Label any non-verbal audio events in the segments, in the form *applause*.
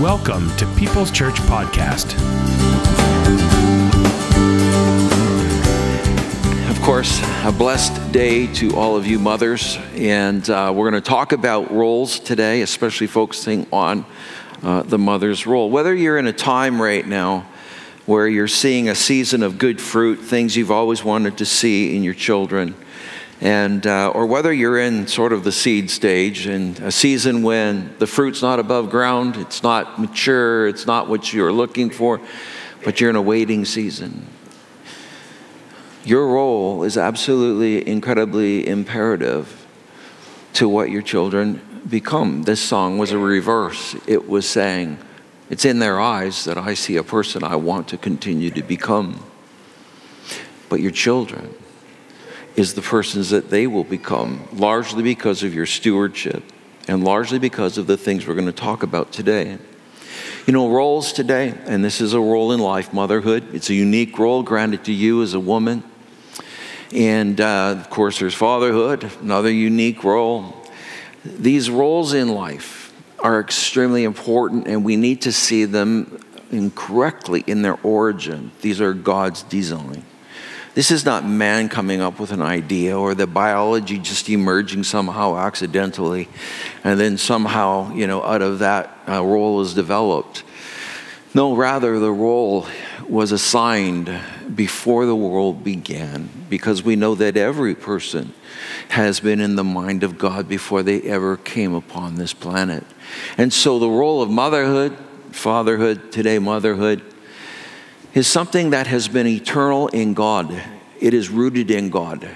Welcome to People's Church Podcast. Of course, a blessed day to all of you mothers. And uh, we're going to talk about roles today, especially focusing on uh, the mother's role. Whether you're in a time right now where you're seeing a season of good fruit, things you've always wanted to see in your children, and uh, or whether you're in sort of the seed stage and a season when the fruit's not above ground, it's not mature, it's not what you're looking for, but you're in a waiting season. Your role is absolutely incredibly imperative to what your children become. This song was a reverse. It was saying, It's in their eyes that I see a person I want to continue to become. But your children, is the persons that they will become, largely because of your stewardship and largely because of the things we're going to talk about today. You know, roles today, and this is a role in life, motherhood. It's a unique role granted to you as a woman. And uh, of course, there's fatherhood, another unique role. These roles in life are extremely important, and we need to see them incorrectly in their origin. These are God's design. This is not man coming up with an idea or the biology just emerging somehow accidentally, and then somehow, you know, out of that uh, role is developed. No, rather, the role was assigned before the world began because we know that every person has been in the mind of God before they ever came upon this planet. And so the role of motherhood, fatherhood, today motherhood, is something that has been eternal in God. It is rooted in God.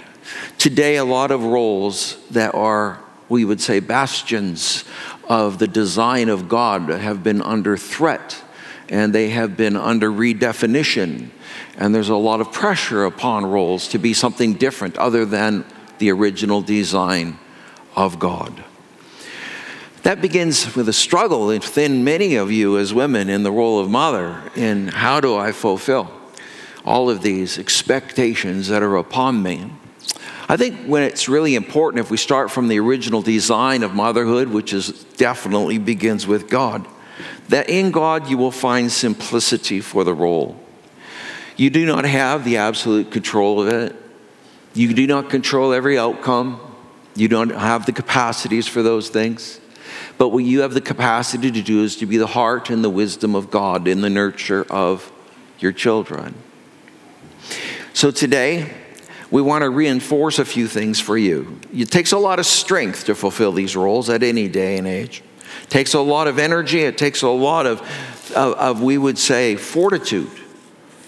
Today, a lot of roles that are, we would say, bastions of the design of God have been under threat and they have been under redefinition. And there's a lot of pressure upon roles to be something different other than the original design of God. That begins with a struggle within many of you as women in the role of mother in how do I fulfill all of these expectations that are upon me. I think when it's really important if we start from the original design of motherhood, which is definitely begins with God, that in God you will find simplicity for the role. You do not have the absolute control of it. You do not control every outcome. You don't have the capacities for those things. But what you have the capacity to do is to be the heart and the wisdom of God in the nurture of your children. So today, we want to reinforce a few things for you. It takes a lot of strength to fulfill these roles at any day and age. It takes a lot of energy, it takes a lot of, of, of we would say, fortitude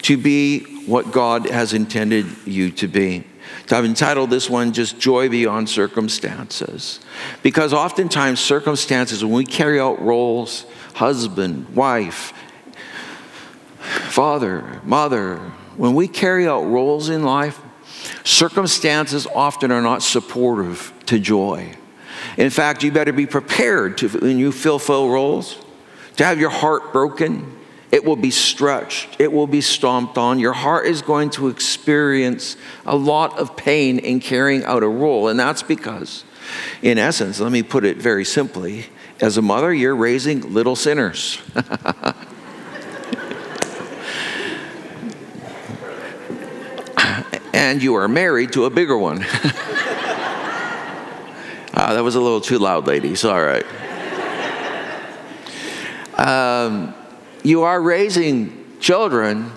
to be what God has intended you to be. I've entitled this one just Joy Beyond Circumstances. Because oftentimes, circumstances, when we carry out roles, husband, wife, father, mother, when we carry out roles in life, circumstances often are not supportive to joy. In fact, you better be prepared to, when you fulfill roles, to have your heart broken, it will be stretched. It will be stomped on. Your heart is going to experience a lot of pain in carrying out a role. And that's because, in essence, let me put it very simply as a mother, you're raising little sinners. *laughs* and you are married to a bigger one. uh, *laughs* that was a little too loud, ladies. All right. Um, you are raising children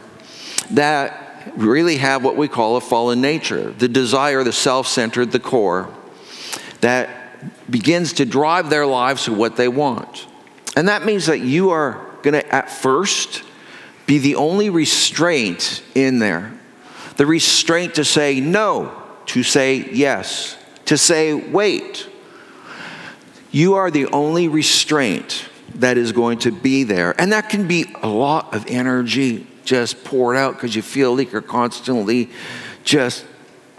that really have what we call a fallen nature the desire, the self centered, the core that begins to drive their lives to what they want. And that means that you are going to, at first, be the only restraint in there. The restraint to say no, to say yes, to say wait. You are the only restraint that is going to be there. And that can be a lot of energy just poured out because you feel like you're constantly just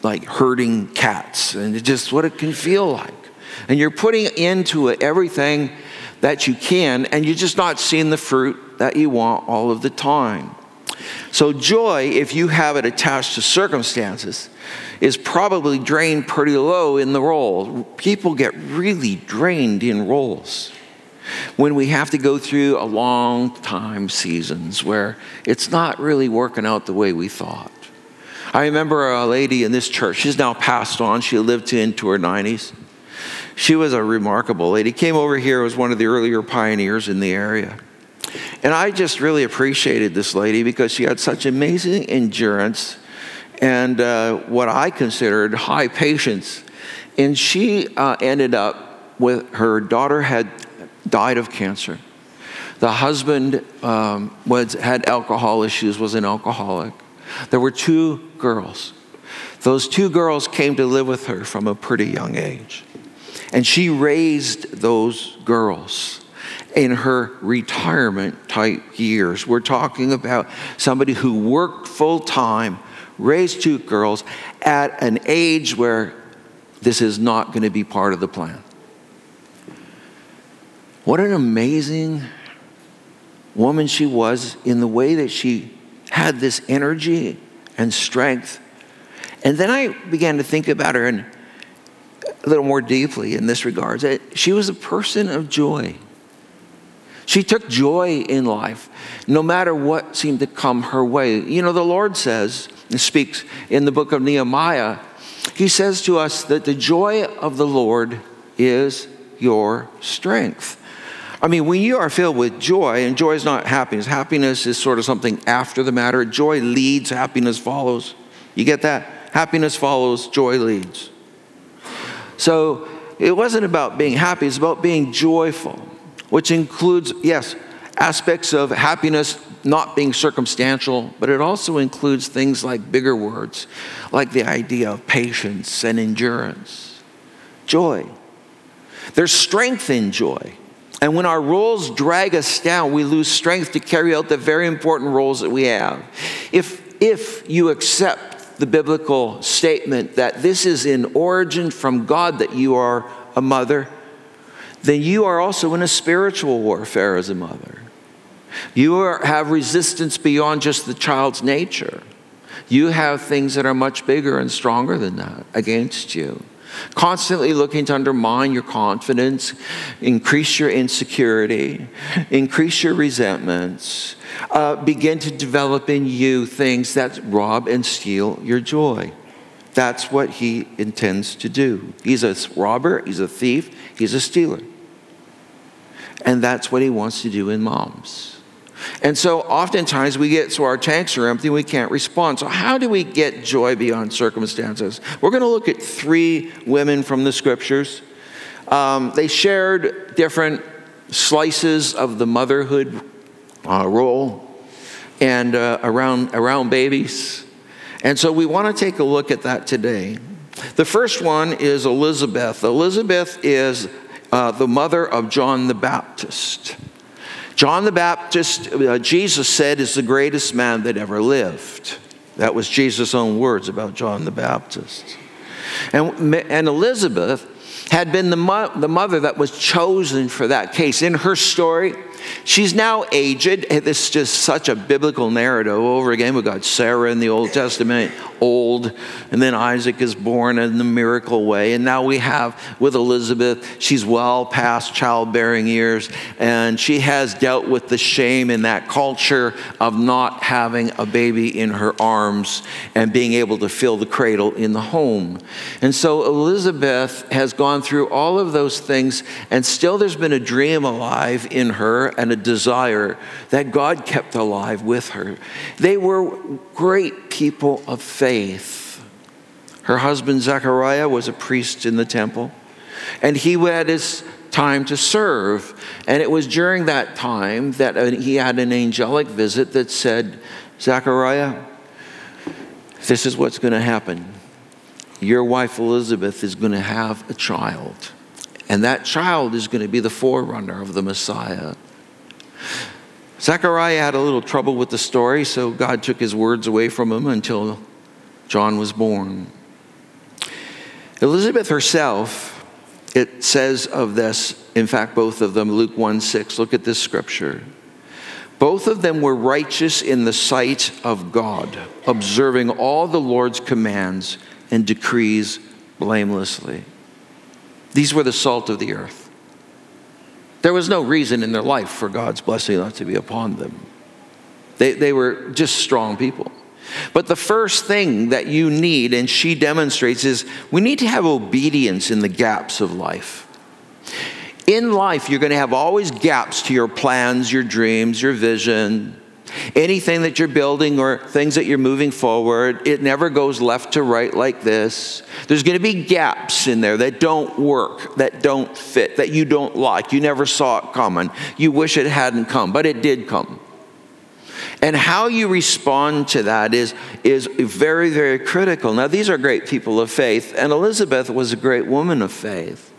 like herding cats and it's just what it can feel like. And you're putting into it everything that you can, and you're just not seeing the fruit that you want all of the time. So, joy, if you have it attached to circumstances, is probably drained pretty low in the role. People get really drained in roles. When we have to go through a long time seasons where it's not really working out the way we thought. I remember a lady in this church, she's now passed on, she lived into her 90s. She was a remarkable lady. Came over here, was one of the earlier pioneers in the area. And I just really appreciated this lady because she had such amazing endurance and uh, what I considered high patience. And she uh, ended up with her daughter had died of cancer. The husband um, was, had alcohol issues, was an alcoholic. There were two girls. Those two girls came to live with her from a pretty young age. And she raised those girls in her retirement type years. We're talking about somebody who worked full time, raised two girls at an age where this is not going to be part of the plan. What an amazing woman she was in the way that she had this energy and strength. And then I began to think about her in a little more deeply in this regard. She was a person of joy. She took joy in life, no matter what seemed to come her way. You know, the Lord says, and speaks in the book of Nehemiah, He says to us that the joy of the Lord is your strength. I mean, when you are filled with joy, and joy is not happiness, happiness is sort of something after the matter. Joy leads, happiness follows. You get that? Happiness follows, joy leads. So it wasn't about being happy, it's about being joyful, which includes, yes, aspects of happiness not being circumstantial, but it also includes things like bigger words, like the idea of patience and endurance. Joy. There's strength in joy. And when our roles drag us down, we lose strength to carry out the very important roles that we have. If, if you accept the biblical statement that this is in origin from God that you are a mother, then you are also in a spiritual warfare as a mother. You are, have resistance beyond just the child's nature. You have things that are much bigger and stronger than that against you constantly looking to undermine your confidence, increase your insecurity, increase your resentments, uh, begin to develop in you things that rob and steal your joy. That's what he intends to do. He's a robber, he's a thief, he's a stealer. And that's what he wants to do in moms. And so oftentimes we get so our tanks are empty, we can't respond. So, how do we get joy beyond circumstances? We're going to look at three women from the scriptures. Um, they shared different slices of the motherhood uh, role and uh, around, around babies. And so we want to take a look at that today. The first one is Elizabeth. Elizabeth is uh, the mother of John the Baptist. John the Baptist, uh, Jesus said, is the greatest man that ever lived. That was Jesus' own words about John the Baptist. And, and Elizabeth had been the, mo- the mother that was chosen for that case. In her story, She's now aged. This is just such a biblical narrative over again. We've got Sarah in the Old Testament, old, and then Isaac is born in the miracle way. And now we have with Elizabeth, she's well past childbearing years, and she has dealt with the shame in that culture of not having a baby in her arms and being able to fill the cradle in the home. And so Elizabeth has gone through all of those things, and still there's been a dream alive in her and a desire that God kept alive with her. They were great people of faith. Her husband Zechariah was a priest in the temple, and he had his time to serve. And it was during that time that uh, he had an angelic visit that said, Zechariah, this is what's going to happen. Your wife Elizabeth is going to have a child. And that child is going to be the forerunner of the Messiah. Zechariah had a little trouble with the story, so God took his words away from him until John was born. Elizabeth herself, it says of this, in fact, both of them, Luke 1 6, look at this scripture. Both of them were righteous in the sight of God, observing all the Lord's commands and decrees blamelessly. These were the salt of the earth. There was no reason in their life for God's blessing not to be upon them. They, they were just strong people. But the first thing that you need, and she demonstrates, is we need to have obedience in the gaps of life. In life, you're going to have always gaps to your plans, your dreams, your vision, anything that you're building or things that you're moving forward. It never goes left to right like this. There's going to be gaps in there that don't work, that don't fit, that you don't like. You never saw it coming. You wish it hadn't come, but it did come. And how you respond to that is, is very, very critical. Now, these are great people of faith, and Elizabeth was a great woman of faith.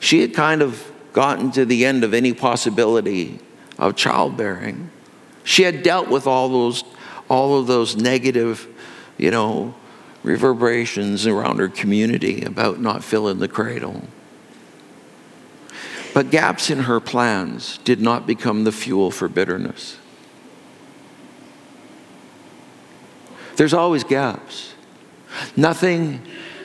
She had kind of gotten to the end of any possibility of childbearing. She had dealt with all those, all of those negative, you know, reverberations around her community about not filling the cradle. But gaps in her plans did not become the fuel for bitterness. There's always gaps. Nothing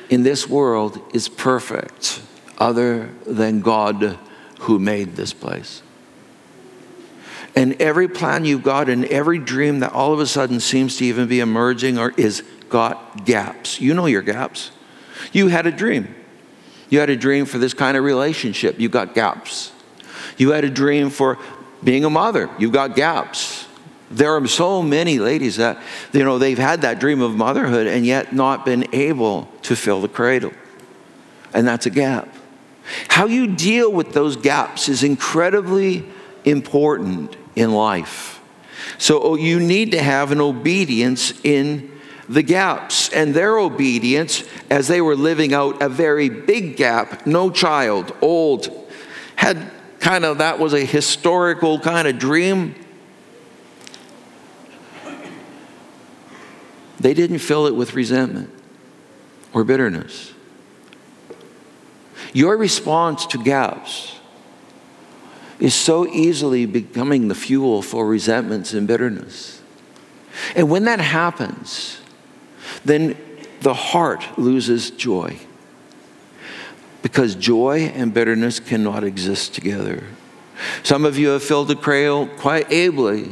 in this world is perfect other than God who made this place. And every plan you've got and every dream that all of a sudden seems to even be emerging or is got gaps. You know your gaps. You had a dream. You had a dream for this kind of relationship, you got gaps. You had a dream for being a mother, you've got gaps. There are so many ladies that, you know, they've had that dream of motherhood and yet not been able to fill the cradle. And that's a gap. How you deal with those gaps is incredibly important in life. So oh, you need to have an obedience in the gaps and their obedience as they were living out a very big gap. No child, old, had kind of that was a historical kind of dream. They didn't fill it with resentment or bitterness. Your response to gaps is so easily becoming the fuel for resentments and bitterness. And when that happens, then the heart loses joy. Because joy and bitterness cannot exist together. Some of you have filled the cradle quite ably,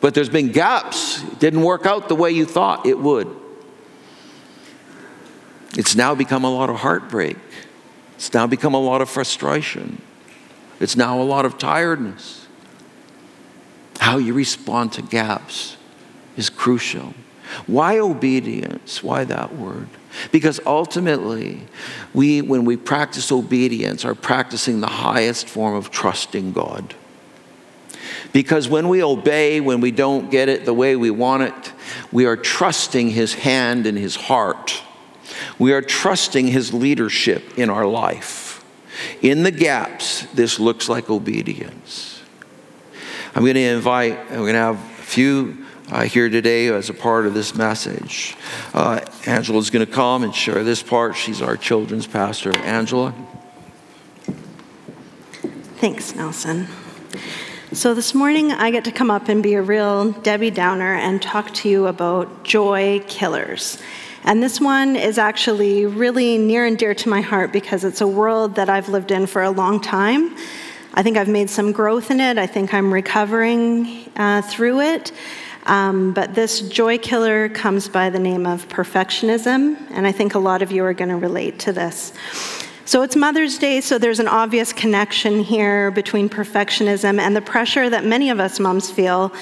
but there's been gaps. It didn't work out the way you thought it would. It's now become a lot of heartbreak. It's now become a lot of frustration. It's now a lot of tiredness. How you respond to gaps is crucial. Why obedience? Why that word? Because ultimately, we, when we practice obedience, are practicing the highest form of trusting God. Because when we obey, when we don't get it the way we want it, we are trusting His hand and His heart. We are trusting His leadership in our life. In the gaps, this looks like obedience. I'm going to invite, I'm going to have a few uh, here today as a part of this message. Uh, going to come and share this part. She's our children's pastor. Angela. Thanks, Nelson. So, this morning I get to come up and be a real Debbie Downer and talk to you about joy killers. And this one is actually really near and dear to my heart because it's a world that I've lived in for a long time. I think I've made some growth in it. I think I'm recovering uh, through it. Um, but this joy killer comes by the name of perfectionism, and I think a lot of you are going to relate to this. So it's Mother's Day, so there's an obvious connection here between perfectionism and the pressure that many of us moms feel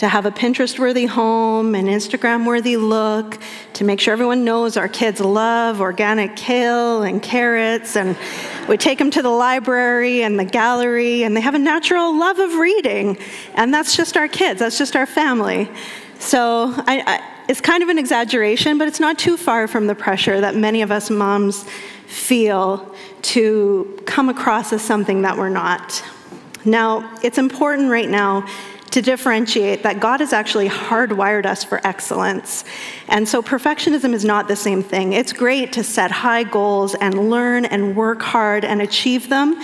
to have a Pinterest worthy home, an Instagram worthy look, to make sure everyone knows our kids love organic kale and carrots, and we take them to the library and the gallery, and they have a natural love of reading. And that's just our kids, that's just our family. So I, I, it's kind of an exaggeration, but it's not too far from the pressure that many of us moms feel to come across as something that we're not. Now, it's important right now to differentiate that God has actually hardwired us for excellence. And so perfectionism is not the same thing. It's great to set high goals and learn and work hard and achieve them.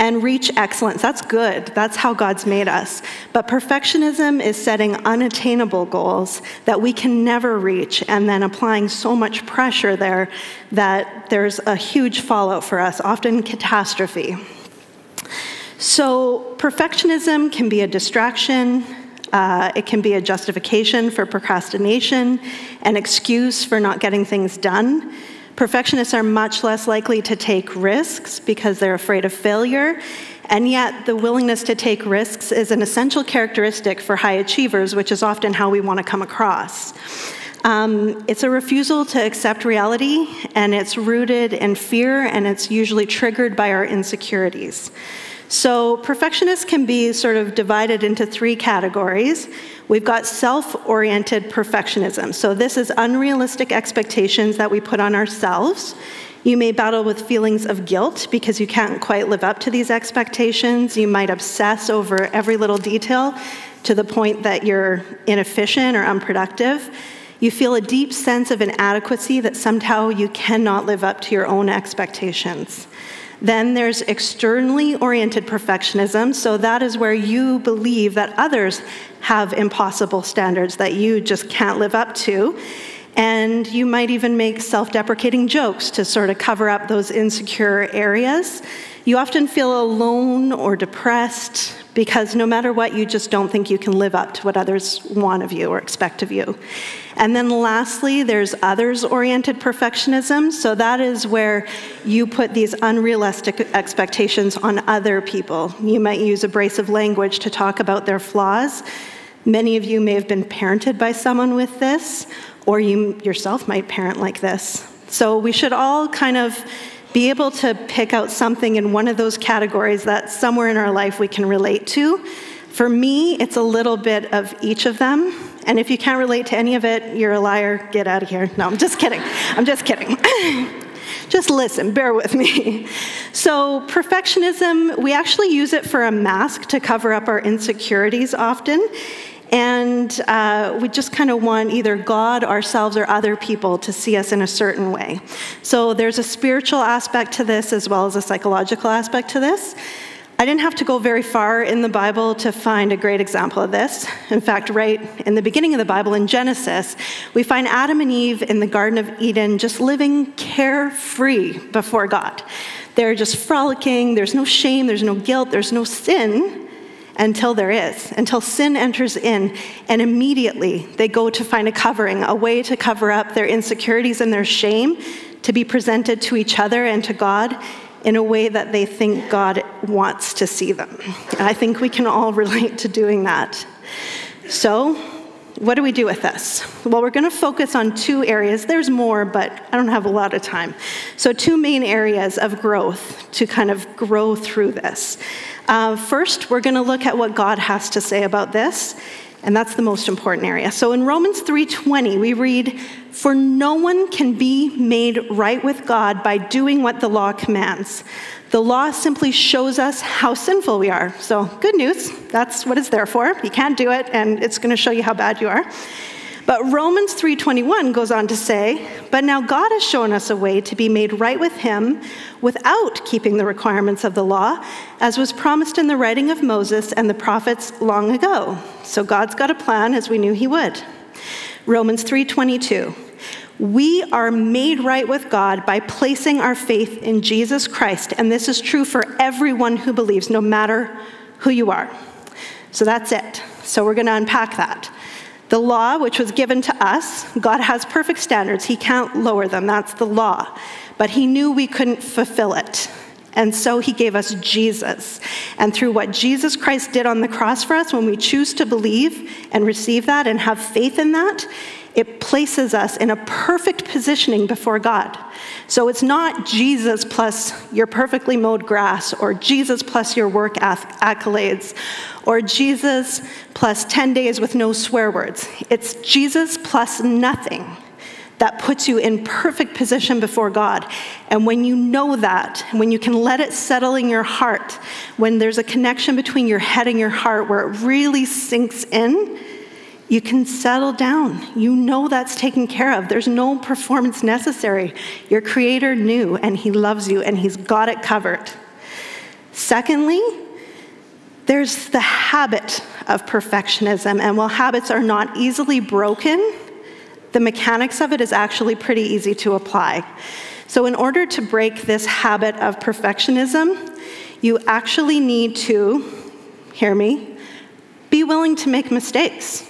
and reach excellence. That's good. That's how God's made us. But perfectionism is setting unattainable goals that we can never reach and then applying so much pressure there that there's a huge fallout for us, often catastrophe. So, perfectionism can be a distraction, uh, it can be a justification for procrastination, an excuse for not getting things done. Perfectionists are much less likely to take risks because they're afraid of failure. And yet, the willingness to take risks is an essential characteristic for high achievers, which is often how we want to come across. Um, it's a refusal to accept reality, and it's rooted in fear, and it's usually triggered by our insecurities. So, perfectionists can be sort of divided into three categories. We've got self oriented perfectionism. So, this is unrealistic expectations that we put on ourselves. You may battle with feelings of guilt because you can't quite live up to these expectations. You might obsess over every little detail to the point that you're inefficient or unproductive. You feel a deep sense of inadequacy that somehow you cannot live up to your own expectations. Then there's externally oriented perfectionism. So that is where you believe that others have impossible standards that you just can't live up to. And you might even make self deprecating jokes to sort of cover up those insecure areas. You often feel alone or depressed because no matter what, you just don't think you can live up to what others want of you or expect of you. And then lastly, there's others oriented perfectionism. So that is where you put these unrealistic expectations on other people. You might use abrasive language to talk about their flaws. Many of you may have been parented by someone with this, or you yourself might parent like this. So we should all kind of be able to pick out something in one of those categories that somewhere in our life we can relate to. For me, it's a little bit of each of them. And if you can't relate to any of it, you're a liar. Get out of here. No, I'm just kidding. I'm just kidding. *laughs* just listen, bear with me. So, perfectionism, we actually use it for a mask to cover up our insecurities often. And uh, we just kind of want either God, ourselves, or other people to see us in a certain way. So there's a spiritual aspect to this as well as a psychological aspect to this. I didn't have to go very far in the Bible to find a great example of this. In fact, right in the beginning of the Bible, in Genesis, we find Adam and Eve in the Garden of Eden just living carefree before God. They're just frolicking, there's no shame, there's no guilt, there's no sin until there is, until sin enters in, and immediately they go to find a covering, a way to cover up their insecurities and their shame, to be presented to each other and to God in a way that they think God wants to see them. And I think we can all *laughs* relate to doing that. So, what do we do with this? Well, we're going to focus on two areas. There's more, but I don't have a lot of time. So, two main areas of growth to kind of grow through this. Uh, first, we're going to look at what God has to say about this, and that's the most important area. So in Romans 3:20, we read, "For no one can be made right with God by doing what the law commands. The law simply shows us how sinful we are." So, good news. That's what it's there for. You can't do it, and it's going to show you how bad you are. But Romans 3:21 goes on to say, "But now God has shown us a way to be made right with him without keeping the requirements of the law, as was promised in the writing of Moses and the prophets long ago." So God's got a plan as we knew he would. Romans 3:22 we are made right with God by placing our faith in Jesus Christ, and this is true for everyone who believes, no matter who you are. So that's it. So we're going to unpack that. The law, which was given to us, God has perfect standards. He can't lower them. That's the law. But He knew we couldn't fulfill it. And so He gave us Jesus. And through what Jesus Christ did on the cross for us, when we choose to believe and receive that and have faith in that, it places us in a perfect positioning before God. So it's not Jesus plus your perfectly mowed grass, or Jesus plus your work accolades, or Jesus plus 10 days with no swear words. It's Jesus plus nothing that puts you in perfect position before God. And when you know that, when you can let it settle in your heart, when there's a connection between your head and your heart where it really sinks in, you can settle down. You know that's taken care of. There's no performance necessary. Your Creator knew, and He loves you, and He's got it covered. Secondly, there's the habit of perfectionism. And while habits are not easily broken, the mechanics of it is actually pretty easy to apply. So, in order to break this habit of perfectionism, you actually need to, hear me, be willing to make mistakes.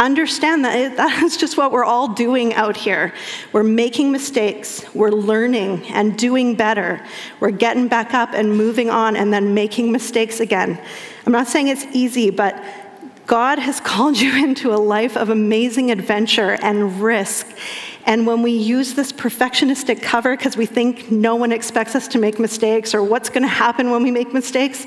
Understand that *laughs* that is just what we're all doing out here. We're making mistakes, we're learning and doing better. We're getting back up and moving on and then making mistakes again. I'm not saying it's easy, but God has *laughs* called you into a life of amazing adventure and risk. And when we use this perfectionistic cover because we think no one expects us to make mistakes or what's going to happen when we make mistakes,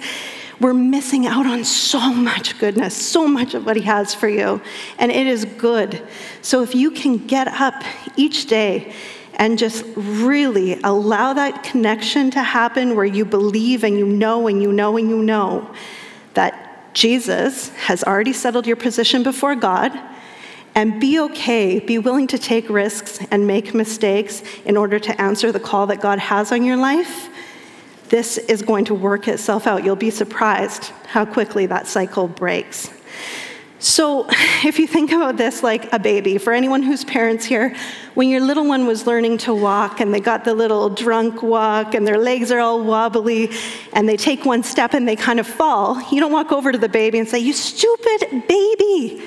we're missing out on so much goodness, so much of what He has for you. And it is good. So if you can get up each day and just really allow that connection to happen where you believe and you know and you know and you know that Jesus has already settled your position before God. And be okay, be willing to take risks and make mistakes in order to answer the call that God has on your life this is going to work itself out. You'll be surprised how quickly that cycle breaks. So, *laughs* if you think about this like a baby, for anyone who's parents here, when your little one was learning to walk and they got the little drunk walk and their legs are all wobbly and they take one step and they kind of fall, you don't walk over to the baby and say, You stupid baby,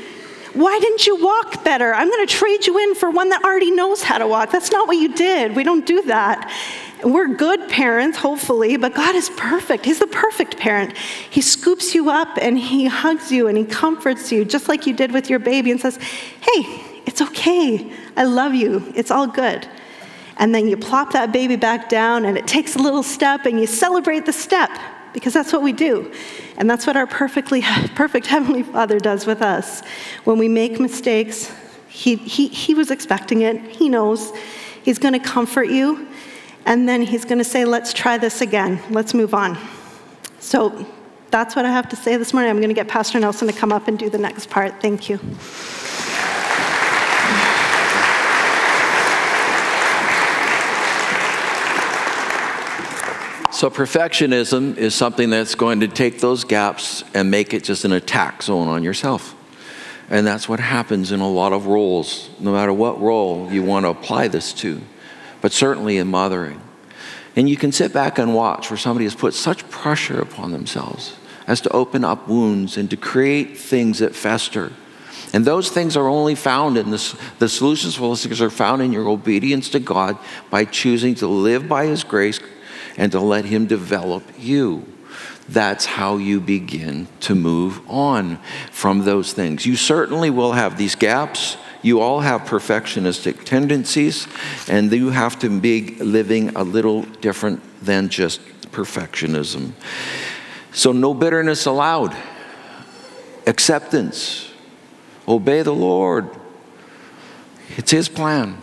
why didn't you walk better? I'm going to trade you in for one that already knows how to walk. That's not what you did. We don't do that. We're good parents, hopefully, but God is perfect. He's the perfect parent. He scoops you up and He hugs you and He comforts you, just like you did with your baby, and says, Hey, it's okay. I love you. It's all good. And then you plop that baby back down, and it takes a little step, and you celebrate the step because that's what we do. And that's what our perfectly *laughs* perfect Heavenly Father does with us. When we make mistakes, He, he, he was expecting it, He knows. He's going to comfort you. And then he's going to say, let's try this again. Let's move on. So that's what I have to say this morning. I'm going to get Pastor Nelson to come up and do the next part. Thank you. So, perfectionism is something that's going to take those gaps and make it just an attack zone on yourself. And that's what happens in a lot of roles, no matter what role you want to apply this to but certainly in mothering. And you can sit back and watch where somebody has put such pressure upon themselves as to open up wounds and to create things that fester. And those things are only found in this, the solutions for those things are found in your obedience to God by choosing to live by His grace and to let Him develop you. That's how you begin to move on from those things. You certainly will have these gaps you all have perfectionistic tendencies, and you have to be living a little different than just perfectionism. So, no bitterness allowed. Acceptance. Obey the Lord. It's His plan.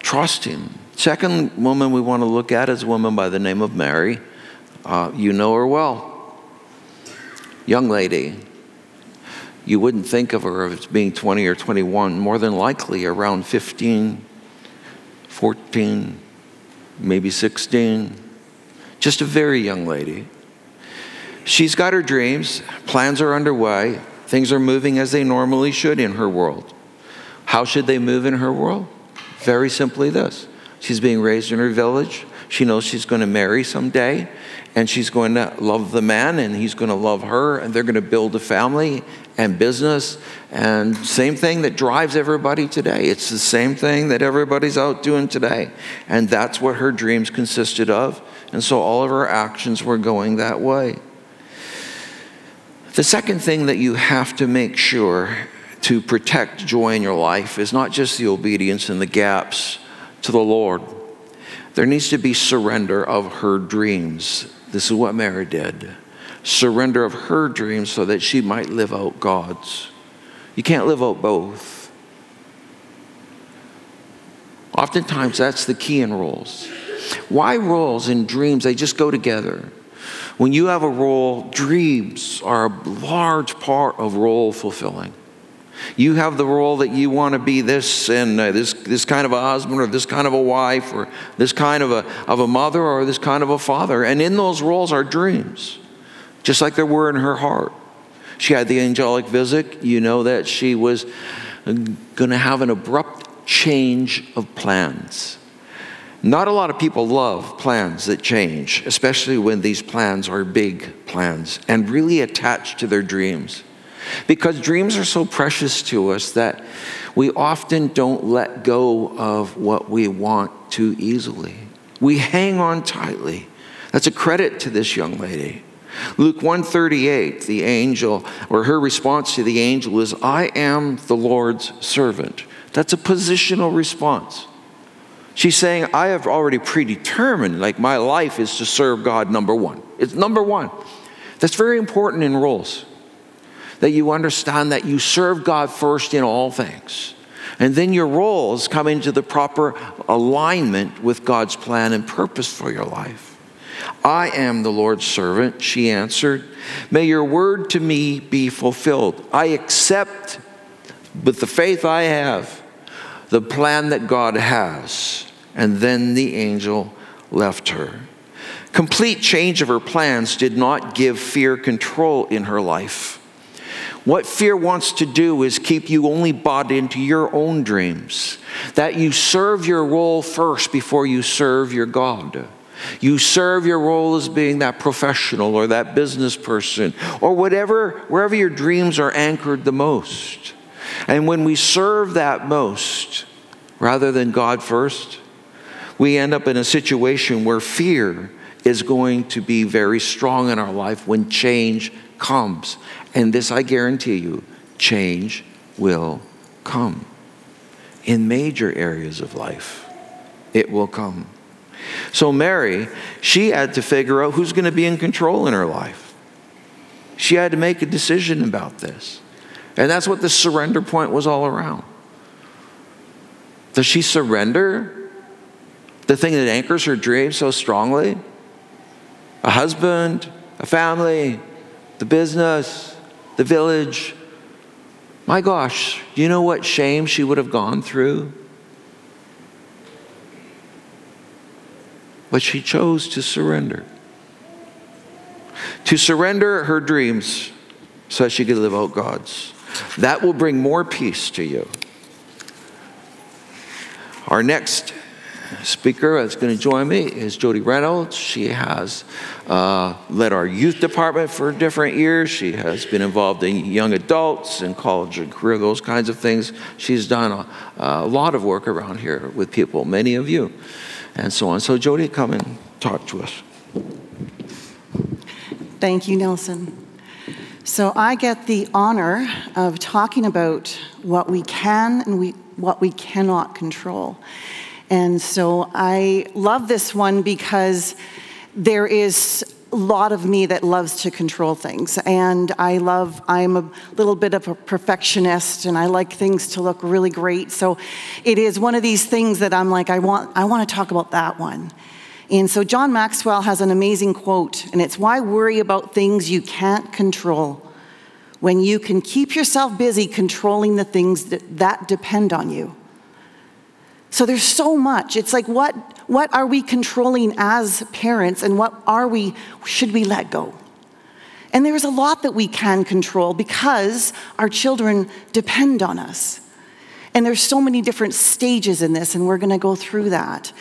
Trust Him. Second woman we want to look at is a woman by the name of Mary. Uh, you know her well. Young lady, you wouldn't think of her as being 20 or 21, more than likely around 15, 14, maybe 16. Just a very young lady. She's got her dreams, plans are underway, things are moving as they normally should in her world. How should they move in her world? Very simply this she's being raised in her village. She knows she's going to marry someday, and she's going to love the man, and he's going to love her, and they're going to build a family, and business and same thing that drives everybody today. It's the same thing that everybody's out doing today. And that's what her dreams consisted of. And so all of her actions were going that way. The second thing that you have to make sure to protect joy in your life is not just the obedience and the gaps to the Lord. There needs to be surrender of her dreams. This is what Mary did surrender of her dreams so that she might live out God's. You can't live out both. Oftentimes, that's the key in roles. Why roles and dreams? They just go together. When you have a role, dreams are a large part of role fulfilling. You have the role that you want to be this and uh, this, this kind of a husband or this kind of a wife or this kind of a, of a mother or this kind of a father. And in those roles are dreams, just like there were in her heart. She had the angelic visit. You know that she was going to have an abrupt change of plans. Not a lot of people love plans that change, especially when these plans are big plans and really attached to their dreams. Because dreams are so precious to us that we often don't let go of what we want too easily. We hang on tightly. That's a credit to this young lady. Luke 138, the angel, or her response to the angel is, I am the Lord's servant. That's a positional response. She's saying, I have already predetermined, like my life is to serve God, number one. It's number one. That's very important in roles that you understand that you serve God first in all things. And then your roles come into the proper alignment with God's plan and purpose for your life. I am the Lord's servant, she answered. May your word to me be fulfilled. I accept, with the faith I have, the plan that God has. And then the angel left her. Complete change of her plans did not give fear control in her life. What fear wants to do is keep you only bought into your own dreams, that you serve your role first before you serve your God. You serve your role as being that professional or that business person or whatever, wherever your dreams are anchored the most. And when we serve that most rather than God first, we end up in a situation where fear is going to be very strong in our life when change comes. And this I guarantee you change will come. In major areas of life, it will come. So, Mary, she had to figure out who's going to be in control in her life. She had to make a decision about this. And that's what the surrender point was all around. Does she surrender the thing that anchors her dream so strongly? A husband, a family, the business, the village. My gosh, you know what shame she would have gone through? But she chose to surrender. To surrender her dreams so she could live out God's. That will bring more peace to you. Our next speaker that's going to join me is Jody Reynolds. She has uh, led our youth department for different years. She has been involved in young adults and college and career, those kinds of things. She's done a, a lot of work around here with people, many of you, and so on. So, Jody, come and talk to us. Thank you, Nelson. So, I get the honor of talking about what we can and we, what we cannot control. And so I love this one because there is lot of me that loves to control things. And I love, I'm a little bit of a perfectionist and I like things to look really great. So it is one of these things that I'm like, I want, I want to talk about that one. And so John Maxwell has an amazing quote, and it's why worry about things you can't control when you can keep yourself busy controlling the things that, that depend on you. So there's so much. It's like what what are we controlling as parents and what are we should we let go? And there's a lot that we can control because our children depend on us. And there's so many different stages in this and we're to go through that.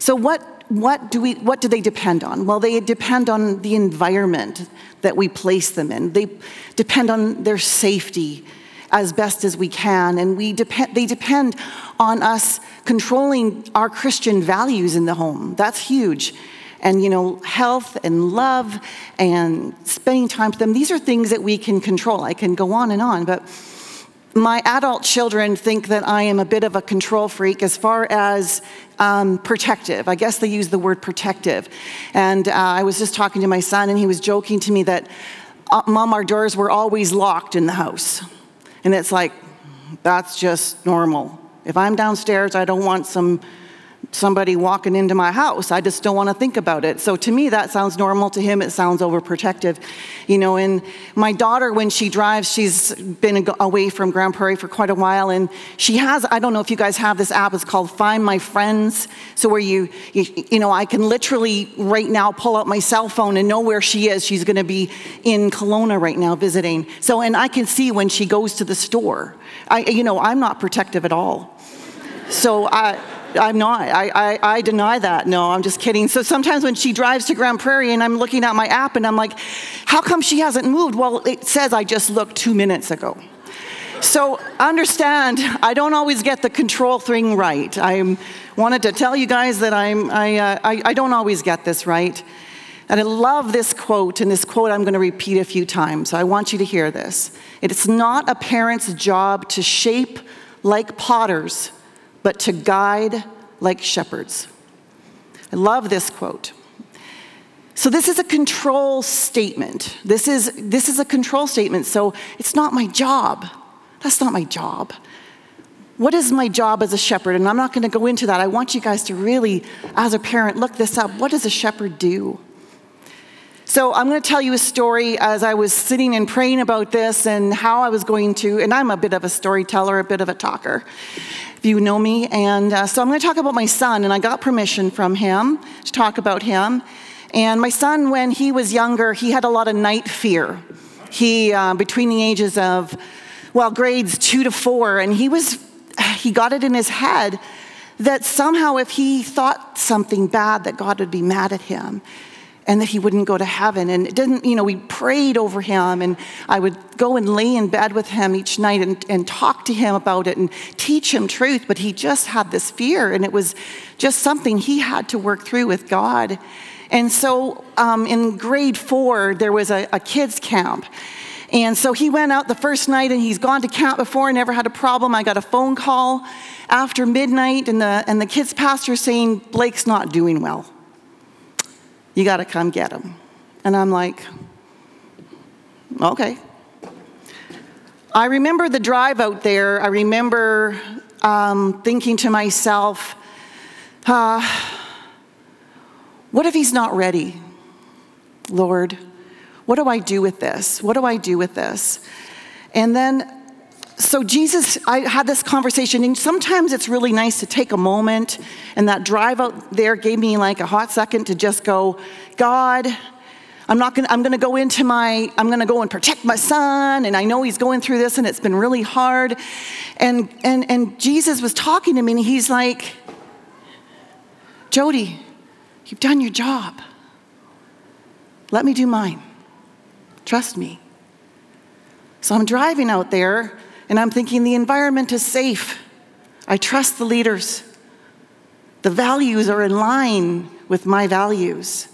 So what what do we what do they depend on? Well, they depend on the environment that we place them in. They depend on their safety as best as we can and we depend they depend on us controlling our Christian values in the home. That's huge. And, you know, health and love and spending time with them, these are things that we can control. I can go on and on, but my adult children think that I am a bit of a control freak as far as um, protective. I guess they use the word protective. And uh, I was just talking to my son, and he was joking to me that, uh, Mom, our doors were always locked in the house. And it's like, that's just normal. If I'm downstairs, I don't want some somebody walking into my house. I just don't want to think about it. So to me, that sounds normal. To him, it sounds overprotective. You know, and my daughter, when she drives, she's been away from Grande Prairie for quite a while, and she has, I don't know if you guys have this app, it's called Find My Friends. So where you, you, you know, I can literally right now pull out my cell phone and know where she is. She's going to be in Kelowna right now visiting. So, and I can see when she goes to the store. I, you know, I'm not protective at all. So I, I'm not. I, I, I, deny that. No, I'm just kidding. So sometimes when she drives to Grande Prairie and I'm looking at my app and I'm like, how come she hasn't moved? Well, it says I just looked two minutes ago. So understand, I don't always get the control thing right. I wanted to tell you guys that I'm, I, uh, I, I don't always get this right. And I love this quote, and this quote I'm going to repeat a few times. So I want you to hear this. It's not a parent's job to shape like potters but to guide like shepherds. I love this quote. So this is a control statement. This is, this is a control statement. So it's not my job. That's not my job. What is my job as a shepherd? And I'm not going to go into that. I want you guys to really, as a parent, look this up. What does a shepherd do? So I'm going to tell you a story as I was sitting and praying about this and how I was going to, and I'm a bit of a storyteller, a bit of a talker if you know me. And uh, so I'm going to talk about my son, and I got permission from him to talk about him. And my son, when he was younger, he had a lot of night fear. He, uh, between the ages of, well, grades two to four, and he was, he got it in his head that somehow if he thought something bad, that God would be mad at him and that he wouldn't go to heaven. And it didn't, you know, we prayed over him, and I would go and lay in bed with him each night and, and talk to him about it and teach him truth. But he just had this fear, and it was just something he had to work through with God. And so um, in grade four, there was a, a kids' camp. And so he went out the first night and he's gone to camp before, never had a problem. I got a phone call after midnight, and the, and the kids' pastor saying, Blake's not doing well. You got to come get him. And I'm like, okay. I remember the drive out there. I remember um, thinking to myself, uh, what if he's not ready? Lord, what do I do with this? What do I do with this? And then so Jesus, I had this conversation, and sometimes it's really nice to take a moment, and that drive out there gave me like a hot second to just go, God, I'm not gonna, I'm gonna go into my, I'm gonna go and protect my son, and I know he's going through this, and it's been really hard. And and and Jesus was talking to me, and he's like, Jody, you've done your job. Let me do mine. Trust me. So I'm driving out there and I'm thinking the environment is safe. I trust the leaders. The values are in line with my values.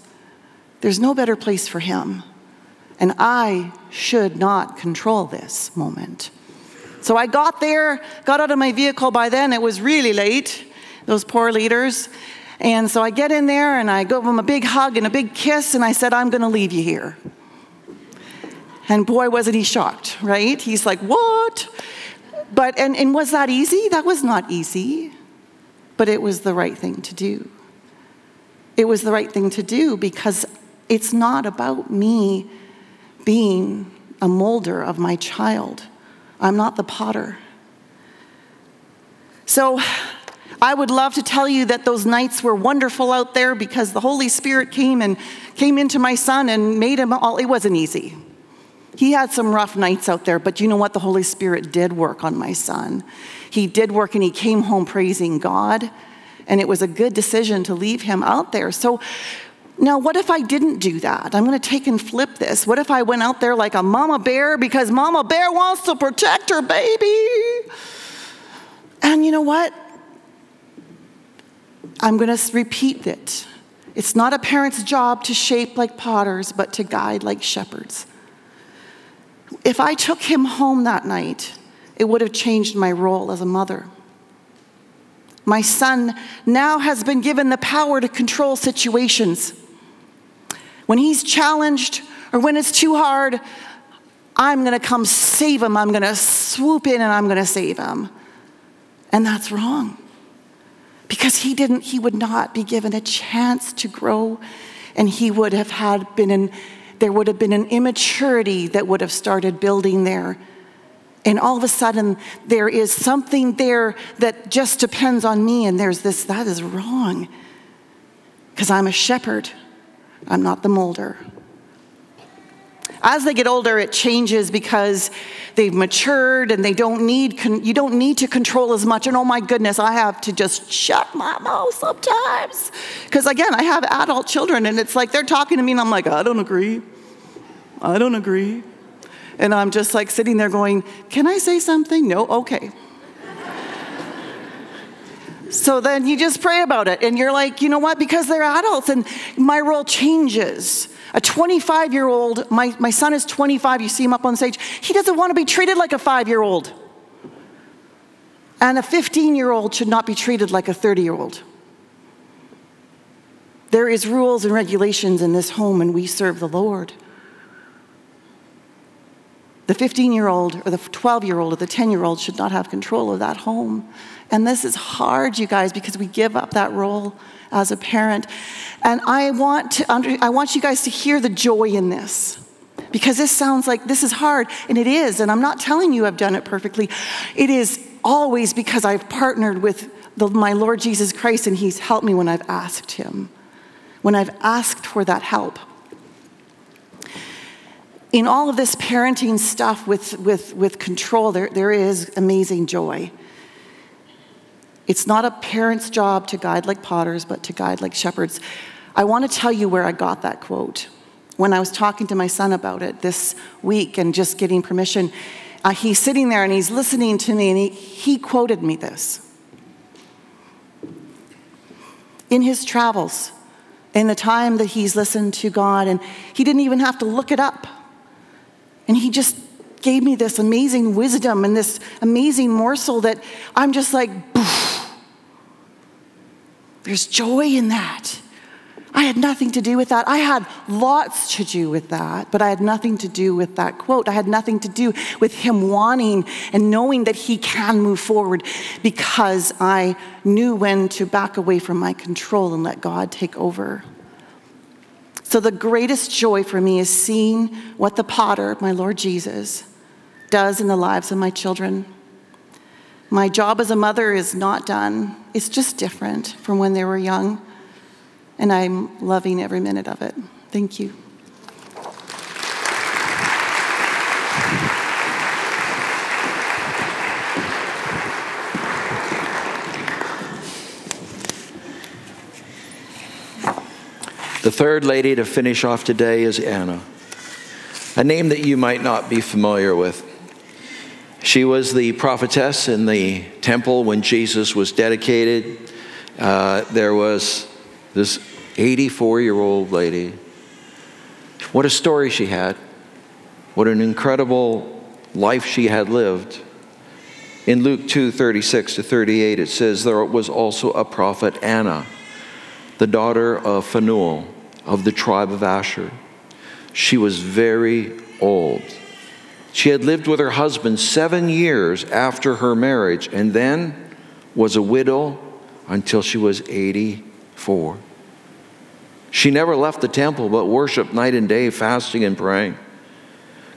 There's no better place for him. And I should not control this moment. So I got there, got out of my vehicle by then. It was really late, those poor leaders. And so I get in there and I give them a big hug and a big kiss, and I said, I'm going to leave you here. And boy, wasn't he shocked, right? He's like, What? But, and, and was that easy? That was not easy, but it was the right thing to do. It was the right thing to do because it's not about me being a molder of my child. I'm not the potter. So I would love to tell you that those nights were wonderful out there because the Holy Spirit came and came into my son and made him all. It wasn't easy. He had some rough nights out there, but you know what? The Holy Spirit did work on my son. He did work and he came home praising God, and it was a good decision to leave him out there. So, now, what if I didn't do that? I'm going to take and flip this. What if I went out there like a mama bear because mama bear wants to protect her baby? And you know what? I'm going to repeat it. It's not a parent's job to shape like potters, but to guide like shepherds. If I took him home that night, it would have changed my role as a mother. My son now has been given the power to control situations. When he's challenged or when it's too hard, I'm going to come save him. I'm going to swoop in and I'm going to save him. And that's wrong. because he didn't he would not be given a chance to grow and he would have had been in there would have been an immaturity that would have started building there. And all of a sudden there is something there that just depends on me and there's this that is wrong because i'm a shepherd. I'm not the molder as they get older it changes because they've matured and they don't need you don't need to control as much. And oh my goodness i have to just shut my mouth sometimes. Because again i have adult children and it's like they're talking to me and i'm like i don't agree. I don't agree. And i'm just like sitting there going can i say something? No okay so then you just pray about it and you're like you know what because they're adults and my role changes a 25 year old, my, my son is 25, you see him up on stage, he doesn't want to be treated like a five year old. And a 15 year old should not be treated like a 30 year old. There is rules and regulations in this home, and we serve the Lord. The 15 year old, or the 12 year old, or the 10 year old should not have control of that home. And this is hard, you guys, because we give up that role as a parent. And I want, to under, I want you guys to hear the joy in this. Because this sounds like this is hard, and it is, and I'm not telling you I've done it perfectly. It is always because I've partnered with the, my Lord Jesus Christ, and He's helped me when I've asked Him, when I've asked for that help. In all of this parenting stuff with, with, with control, there, there is amazing joy. It's not a parent's job to guide like potters, but to guide like shepherds. I want to tell you where I got that quote. When I was talking to my son about it this week and just getting permission, uh, he's sitting there and he's listening to me and he, he quoted me this. In his travels, in the time that he's listened to God, and he didn't even have to look it up. And he just gave me this amazing wisdom and this amazing morsel that I'm just like, Poof there's joy in that. I had nothing to do with that. I had lots to do with that, but I had nothing to do with that quote. I had nothing to do with him wanting and knowing that he can move forward because I knew when to back away from my control and let God take over. So, the greatest joy for me is seeing what the potter, my Lord Jesus, does in the lives of my children. My job as a mother is not done, it's just different from when they were young. And I'm loving every minute of it. Thank you. The third lady to finish off today is Anna, a name that you might not be familiar with. She was the prophetess in the temple when Jesus was dedicated. Uh, there was this 84 year old lady. What a story she had. What an incredible life she had lived. In Luke 2 36 to 38, it says, There was also a prophet, Anna, the daughter of Phanuel of the tribe of Asher. She was very old she had lived with her husband seven years after her marriage and then was a widow until she was 84. She never left the temple but worshiped night and day, fasting and praying.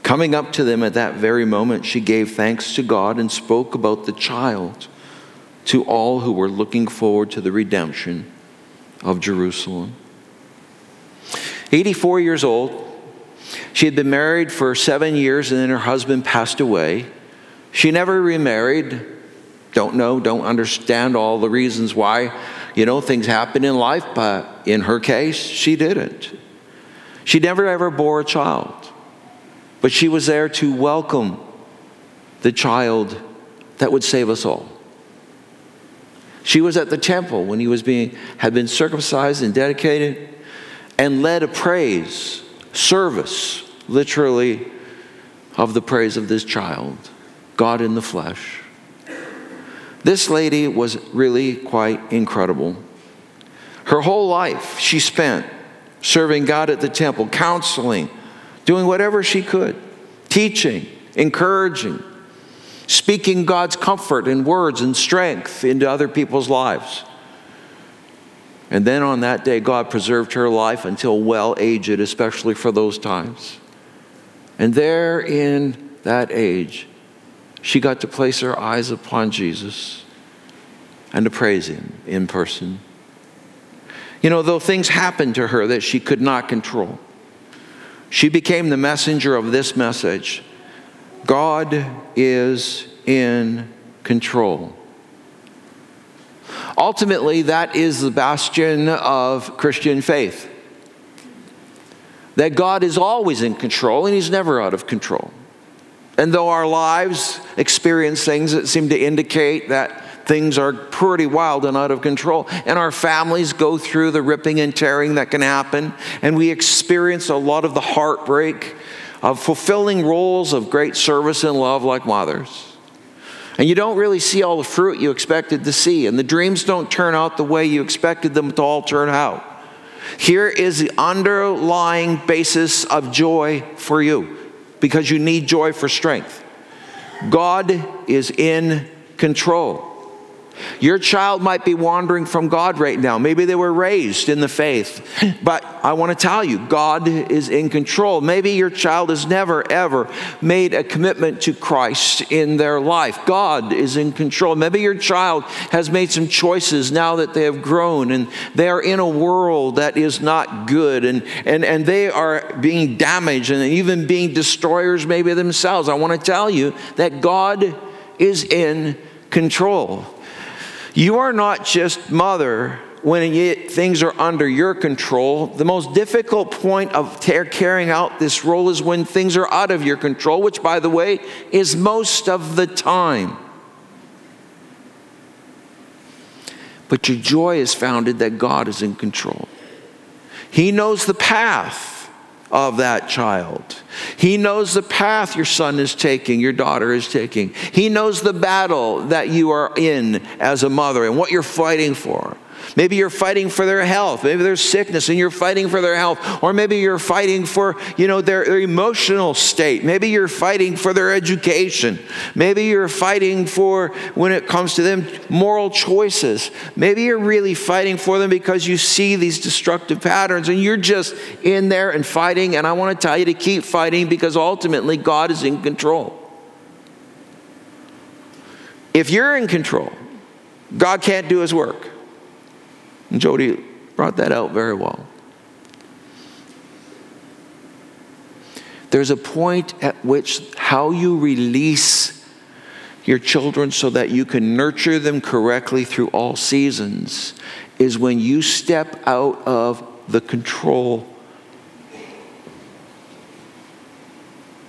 Coming up to them at that very moment, she gave thanks to God and spoke about the child to all who were looking forward to the redemption of Jerusalem. 84 years old, she had been married for seven years and then her husband passed away. She never remarried. Don't know, don't understand all the reasons why, you know, things happen in life, but in her case, she didn't. She never ever bore a child, but she was there to welcome the child that would save us all. She was at the temple when he was being had been circumcised and dedicated and led a praise service, literally, of the praise of this child, God in the flesh. This lady was really quite incredible. Her whole life she spent serving God at the temple, counseling, doing whatever she could, teaching, encouraging, speaking God's comfort and words and strength into other people's lives. And then on that day, God preserved her life until well aged, especially for those times. And there in that age, she got to place her eyes upon Jesus and to praise him in person. You know, though things happened to her that she could not control, she became the messenger of this message God is in control. Ultimately, that is the bastion of Christian faith. That God is always in control and He's never out of control. And though our lives experience things that seem to indicate that things are pretty wild and out of control. And our families go through the ripping and tearing that can happen. And we experience a lot of the heartbreak of fulfilling roles of great service and love like mothers. And you don't really see all the fruit you expected to see. And the dreams don't turn out the way you expected them to all turn out. Here is the underlying basis of joy for you because you need joy for strength. God is in control. Your child might be wandering from God right now. Maybe they were raised in the faith. *laughs* But I want to tell you, God is in control. Maybe your child has never, ever made a commitment to Christ in their life. God is in control. Maybe your child has made some choices now that they have grown and they are in a world that is not good and, and, and they are being damaged and even being destroyers, maybe themselves. I want to tell you that God is in control. You are not just mother when things are under your control. The most difficult point of carrying out this role is when things are out of your control, which, by the way, is most of the time. But your joy is founded that God is in control. He knows the path of that child. He knows the path your son is taking, your daughter is taking. He knows the battle that you are in as a mother and what you're fighting for. Maybe you're fighting for their health. Maybe there's sickness and you're fighting for their health. Or maybe you're fighting for, you know, their, their emotional state. Maybe you're fighting for their education. Maybe you're fighting for, when it comes to them, moral choices. Maybe you're really fighting for them because you see these destructive patterns and you're just in there and fighting. And I want to tell you to keep fighting because ultimately God is in control. If you're in control, God can't do his work. And Jody brought that out very well. There's a point at which how you release your children so that you can nurture them correctly through all seasons is when you step out of the control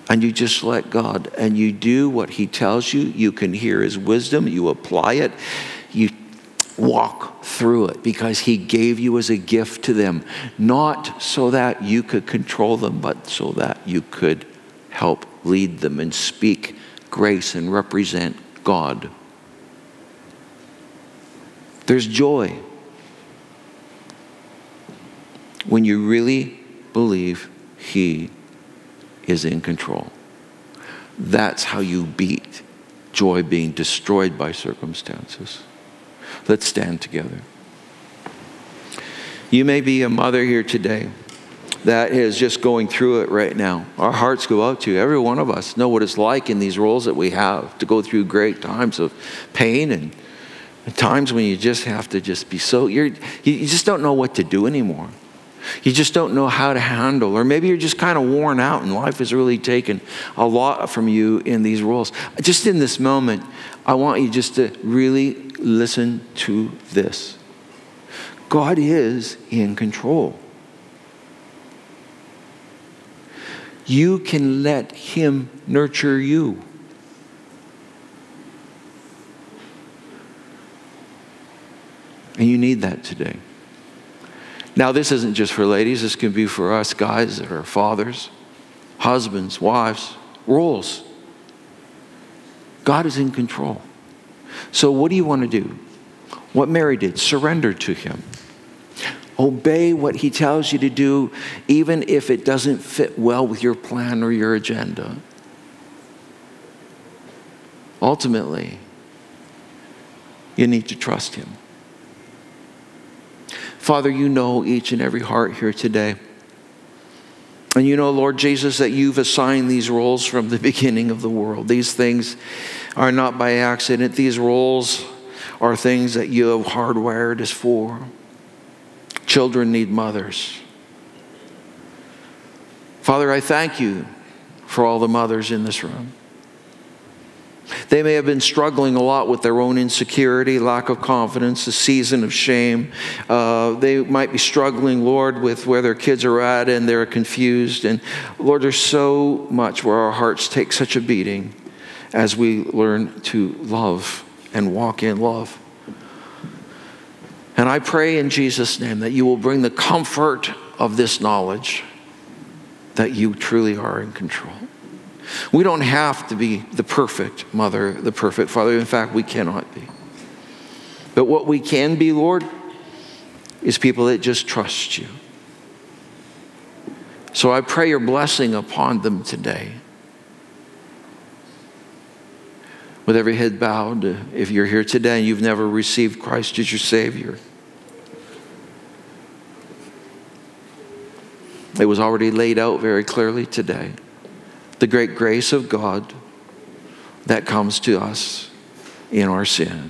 and you just let God and you do what He tells you. You can hear His wisdom, you apply it, you walk through it because He gave you as a gift to them, not so that you could control them, but so that you could help lead them and speak grace and represent God. There's joy when you really believe He is in control. That's how you beat joy being destroyed by circumstances. Let's stand together. You may be a mother here today that is just going through it right now. Our hearts go out to you. Every one of us know what it's like in these roles that we have to go through great times of pain and times when you just have to just be so you're you just don't know what to do anymore. You just don't know how to handle, or maybe you're just kind of worn out and life has really taken a lot from you in these roles. Just in this moment, I want you just to really listen to this God is in control. You can let Him nurture you. And you need that today. Now, this isn't just for ladies, this can be for us guys that are fathers, husbands, wives, roles. God is in control. So, what do you want to do? What Mary did surrender to Him. Obey what He tells you to do, even if it doesn't fit well with your plan or your agenda. Ultimately, you need to trust Him. Father, you know each and every heart here today. And you know, Lord Jesus, that you've assigned these roles from the *laughs* beginning of the world. These things are not by accident. These roles are things that you have hardwired us for. Children need mothers. Father, I thank you for all the mothers in this room. They may have been struggling a lot with their own insecurity, lack of confidence, a season of shame. Uh, they might be struggling, Lord, with where their kids are at and they're confused. And Lord, there's so much where our hearts take such a beating as we learn to love and walk in love. And I pray in Jesus' name that you will bring the comfort of this knowledge that you truly are in control. We don't have to be the perfect mother, the perfect father. In fact, we cannot be. But what we can be, Lord, is people that just trust you. So I pray your blessing upon them today. With every head bowed, uh, if you're here today and you've never received Christ as your Savior, it was already laid out very clearly today the great grace of God that comes to us in our sin.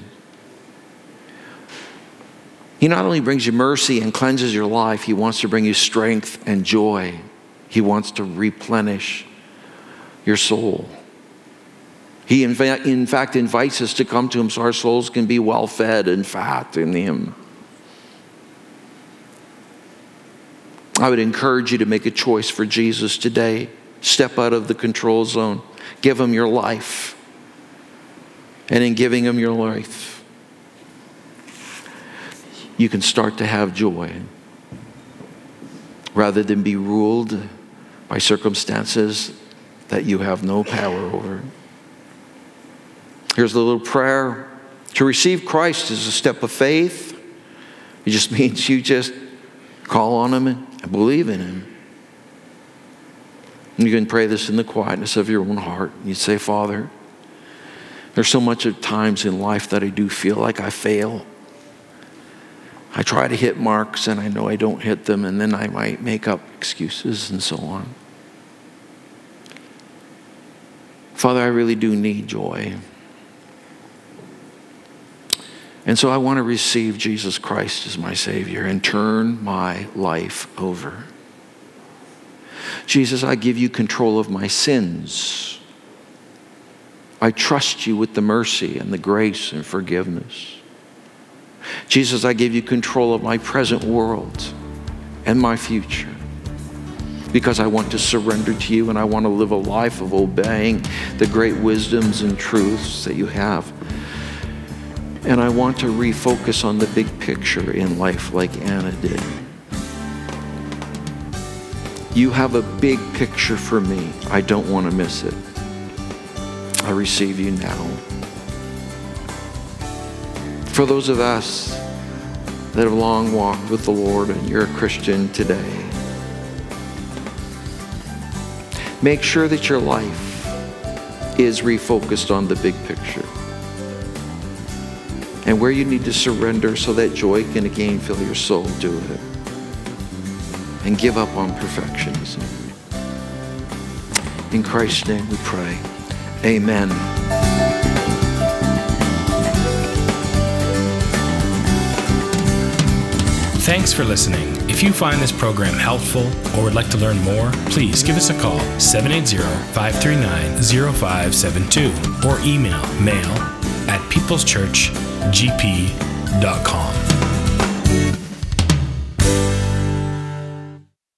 He not only brings you mercy and cleanses your life, He wants to bring you strength and joy. He wants to replenish your soul. He, in fact, invites us to come to Him so our souls can be well fed and fat in Him. I would encourage you to make a choice for Jesus today. Step out of the control zone. Give him your life. And in giving him your life, you can start to have joy rather than be ruled by circumstances that you have no power over. Here's a little prayer. To receive Christ is a step of faith. It just *laughs* means you just call on him and believe in him. And You can pray this in the quietness of your own heart. You say, Father, there's so much of times in life that I do feel like I fail. I try to hit marks and I know I don't hit them, and then I might make up excuses and so on. Father, I really do need joy. And so I want to receive Jesus Christ as my Savior and turn my life over. Jesus, I give you control of my sins. I trust you with the mercy and the grace and forgiveness. Jesus, I give you control of my present world and my future because I want to surrender to you and I want to live a life of obeying the great wisdoms and truths that you have. And I want to refocus on the big picture in life like Anna did. You have a big picture for me. I don't want to miss it. I receive you now. For those of us that have long walked with the Lord and you're a Christian today, make sure that your life is refocused on the big picture. And where you need to surrender so that joy can again fill your soul, do it and give up on perfectionism. In Christ's name we pray. Amen. Thanks for listening. If you find this program helpful or would like to learn more, please give us a call 780 539 0572 or email mail at peopleschurchgp.com.